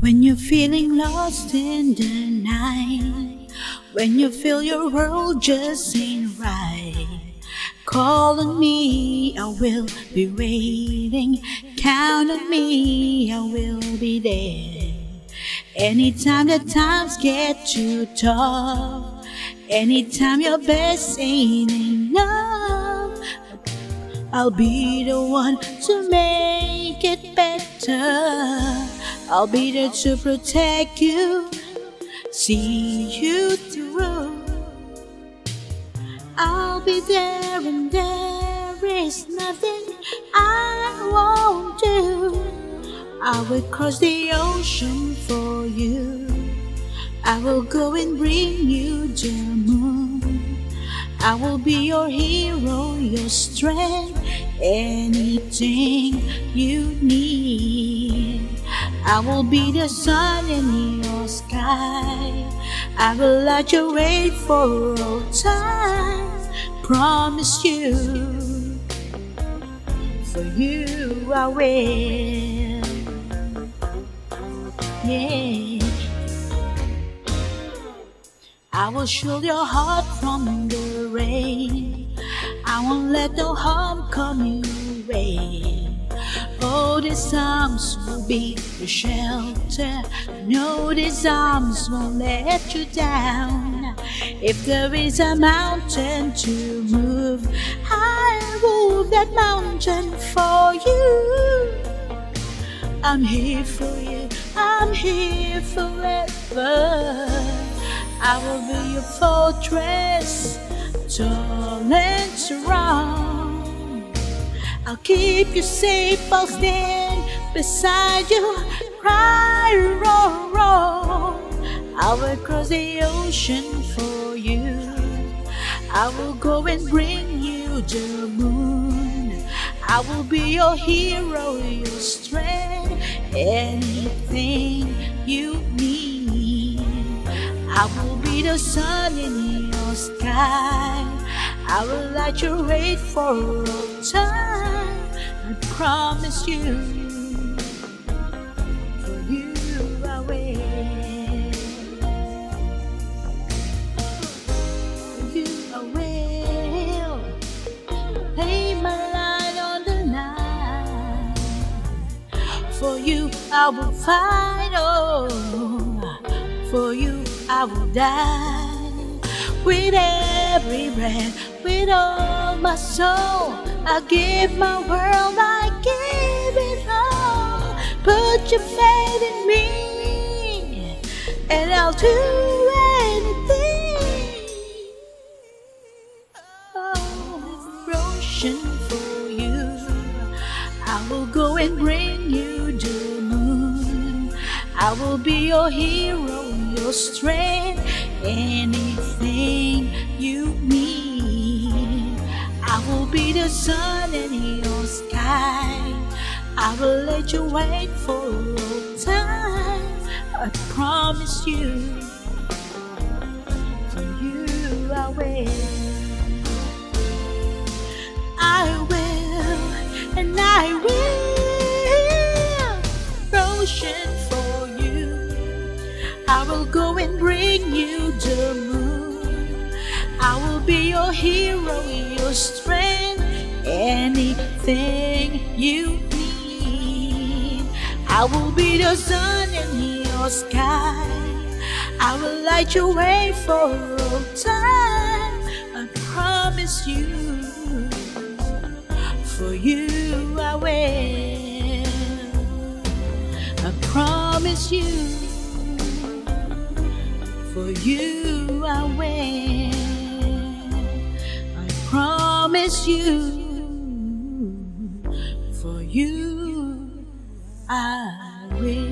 When you're feeling lost in the night, when you feel your world just ain't right, call on me, I will be waiting. Count on me, I will be there. Anytime the times get too tough, anytime your best ain't enough, I'll be the one to make it better. I'll be there to protect you, see you through. I'll be there and there is nothing I won't do. I will cross the ocean for you. I will go and bring you the moon. I will be your hero, your strength, anything you need. I will be the sun in your sky. I will light your way for all time. Promise you, for you I will. Yeah. I will shield your heart from the rain. I won't let no harm come your way. Oh, these arms will be your shelter. No, these arms won't let you down. If there is a mountain to move, I'll move that mountain for you. I'm here for you, I'm here forever. I will be your fortress, tall and strong. I'll keep you safe, I'll stand beside you, cry, roll, roll. I will cross the ocean for you. I will go and bring you the moon. I will be your hero, your strength, anything you need. I will be the sun in your sky. I will light your way for all time. I promise you, for you I will. For you I will. Lay my light on the night. For you I will fight. Oh, for you I will die with every breath, with all my soul. I give my world, I give it all. Put your faith in me, and I'll do anything. Oh, for you. I will go and bring you the moon. I will be your hero, your strength, sun in your sky. I will let you wait for a long time. I promise you, for you I will. I will, and I will. Ocean for you. I will go and bring you the moon. I will be your hero, your strength, anything you need. I will be the sun in your sky. I will light your way for all time. I promise you, for you I will. I promise you, for you I will. I promise you, I will.